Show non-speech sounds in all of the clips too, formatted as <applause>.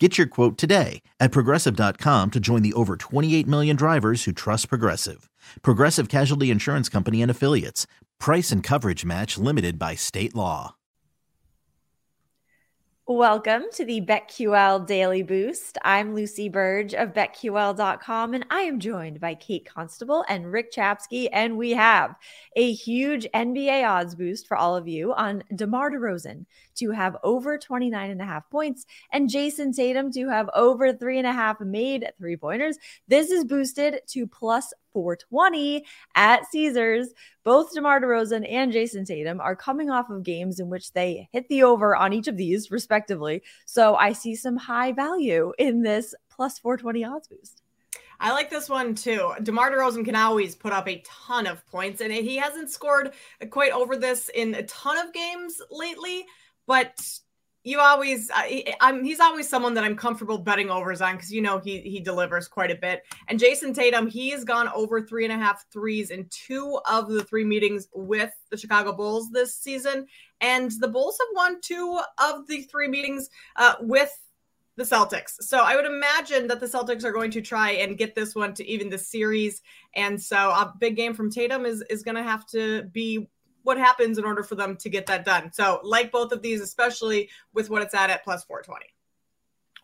Get your quote today at progressive.com to join the over 28 million drivers who trust Progressive. Progressive Casualty Insurance Company and Affiliates. Price and coverage match limited by state law. Welcome to the BetQL Daily Boost. I'm Lucy Burge of BetQL.com, and I am joined by Kate Constable and Rick Chapsky. And we have a huge NBA odds boost for all of you on DeMar DeRozan to have over 29 and a half points and Jayson Tatum to have over three and a half made three pointers. This is boosted to plus 420 at Caesars. Both DeMar DeRozan and Jayson Tatum are coming off of games in which they hit the over on each of these, respectively. So I see some high value in this plus 420 odds boost. I like this one too. DeMar DeRozan can always put up a ton of points, and he hasn't scored quite over this in a ton of games lately. But you always I, am he's always someone that I'm comfortable betting overs on because you know he he delivers quite a bit. And Jayson Tatum, he has gone over three and a half threes in two of the three meetings with the Chicago Bulls this season, and the Bulls have won two of the three meetings uh, with the Celtics. So I would imagine that the Celtics are going to try and get this one to even the series. And so a big game from Tatum is is going to have to be what happens in order for them to get that done. So, like both of these, especially with what it's at at plus 420.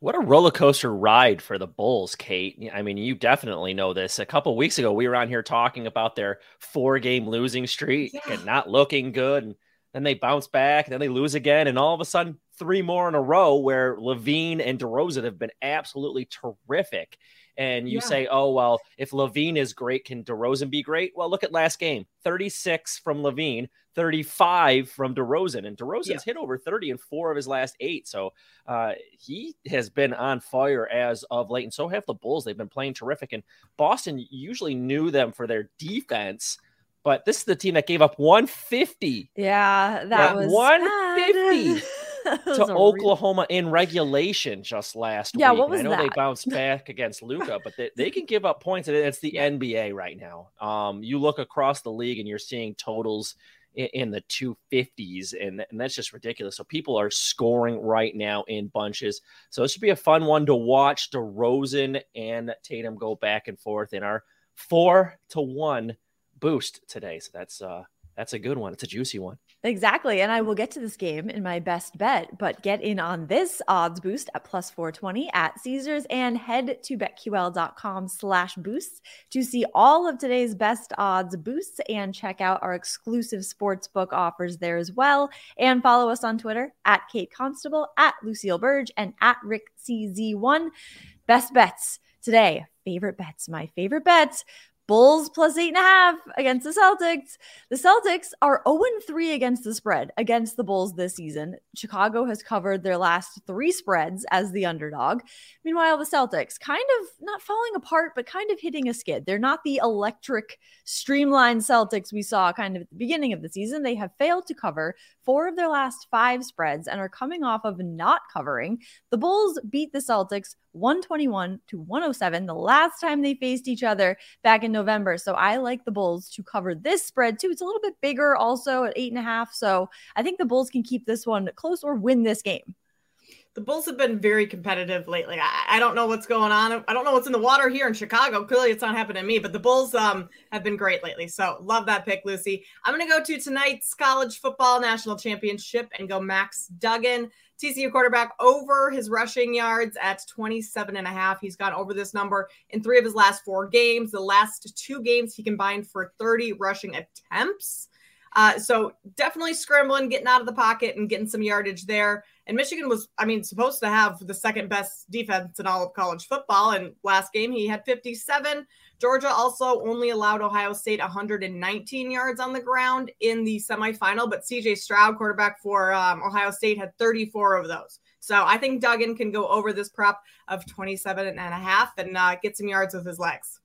What a roller coaster ride for the Bulls, Kate. I mean, you definitely know this. A couple weeks ago, we were on here talking about their four game losing streak yeah. and not looking good. And then they bounce back, and then they lose again. And all of a sudden, three more in a row where LaVine and DeRozan have been absolutely terrific and you yeah. say, oh, well, if LaVine is great, can DeRozan be great? Well, look at last game 36 from LaVine, 35 from DeRozan. And DeRozan's yeah. hit over 30 in four of his last eight. So uh, he has been on fire as of late. And so have the Bulls. They've been playing terrific. And Boston usually knew them for their defense but this is the team that gave up 150. Yeah, that was 150. <laughs> <laughs> to Oklahoma real... in regulation just last yeah, week. What was I know that? they bounced <laughs> back against Luka, but they, they can <laughs> give up points. And it's the NBA right now. Um, you look across the league and you're seeing totals in, in the 250s, and, and that's just ridiculous. So people are scoring right now in bunches. So it should be a fun one to watch. DeRozan and Tatum go back and forth in our four to one boost today. So that's uh that's a good one. It's a juicy one. Exactly. And I will get to this game in my best bet, but get in on this odds boost at plus 420 at Caesars and head to betql.com slash boosts to see all of today's best odds boosts and check out our exclusive sportsbook offers there as well. And follow us on Twitter at Kate Constable, at Lucille Burge, and at Rick CZ1. Best bets today. Favorite bets. My favorite bets Bulls plus eight and a half against the Celtics. The Celtics are 0 3 against the spread against the Bulls this season. Chicago has covered their last three spreads as the underdog. Meanwhile, the Celtics kind of not falling apart, but kind of hitting a skid. They're not the electric, streamlined Celtics we saw kind of at the beginning of the season. They have failed to cover four of their last five spreads and are coming off of not covering. The Bulls beat the Celtics 121 to 107 the last time they faced each other back in November. So I like the Bulls to cover this spread too. It's a little bit bigger also at eight and a half. So I think the Bulls can keep this one close or win this game. The Bulls have been very competitive lately. I, I don't know what's going on. I don't know what's in the water here in Chicago. Clearly, it's not happening to me, but the Bulls um, have been great lately. So, love that pick, Lucy. I'm going to go to tonight's college football national championship and go Max Duggan. TCU quarterback over his rushing yards at 27 and a half. He's gone over this number in three of his last four games. The last two games, he combined for 30 rushing attempts. Uh, so definitely scrambling, getting out of the pocket and getting some yardage there. And Michigan was, I mean, supposed to have the second best defense in all of college football. And last game, he had 57. Georgia also only allowed Ohio State 119 yards on the ground in the semifinal, but CJ Stroud, quarterback for um, Ohio State, had 34 of those. So I think Duggan can go over this prop of 27 and a half and uh, get some yards with his legs.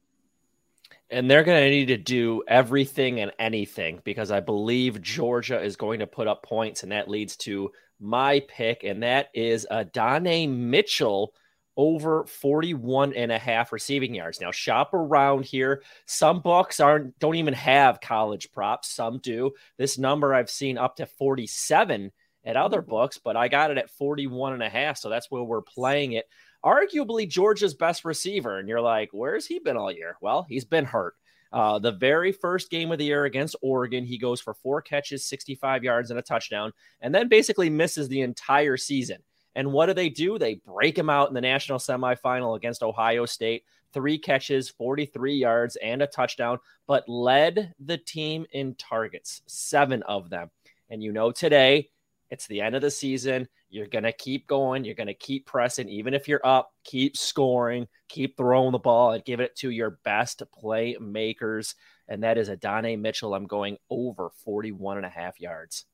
And they're going to need to do everything and anything because I believe Georgia is going to put up points, and that leads to my pick, and that is Adonai Mitchell over 41 and a half receiving yards. Now shop around here. Some books aren't don't even have college props, some do. This number I've seen up to 47 at other books, but I got it at 41 and a half, so that's where we're playing it. Arguably Georgia's best receiver and you're like, "Where's he been all year?" Well, he's been hurt. Uh, the very first game of the year against Oregon, he goes for four catches, 65 yards, and a touchdown, and then basically misses the entire season. And what do they do? They break him out in the national semifinal against Ohio State. Three catches, 43 yards, and a touchdown, but led the team in targets, seven of them. And you know, today it's the end of the season. You're going to keep going. You're going to keep pressing. Even if you're up, keep scoring, keep throwing the ball, and give it to your best playmakers. And that is Adonai Mitchell. I'm going over 41 and a half yards.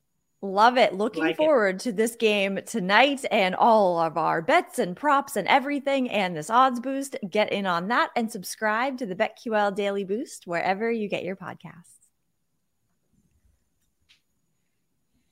Love it. Looking like forward it. to this game tonight and all of our bets and props and everything and this odds boost. Get in on that and subscribe to the BetQL Daily Boost wherever you get your podcasts.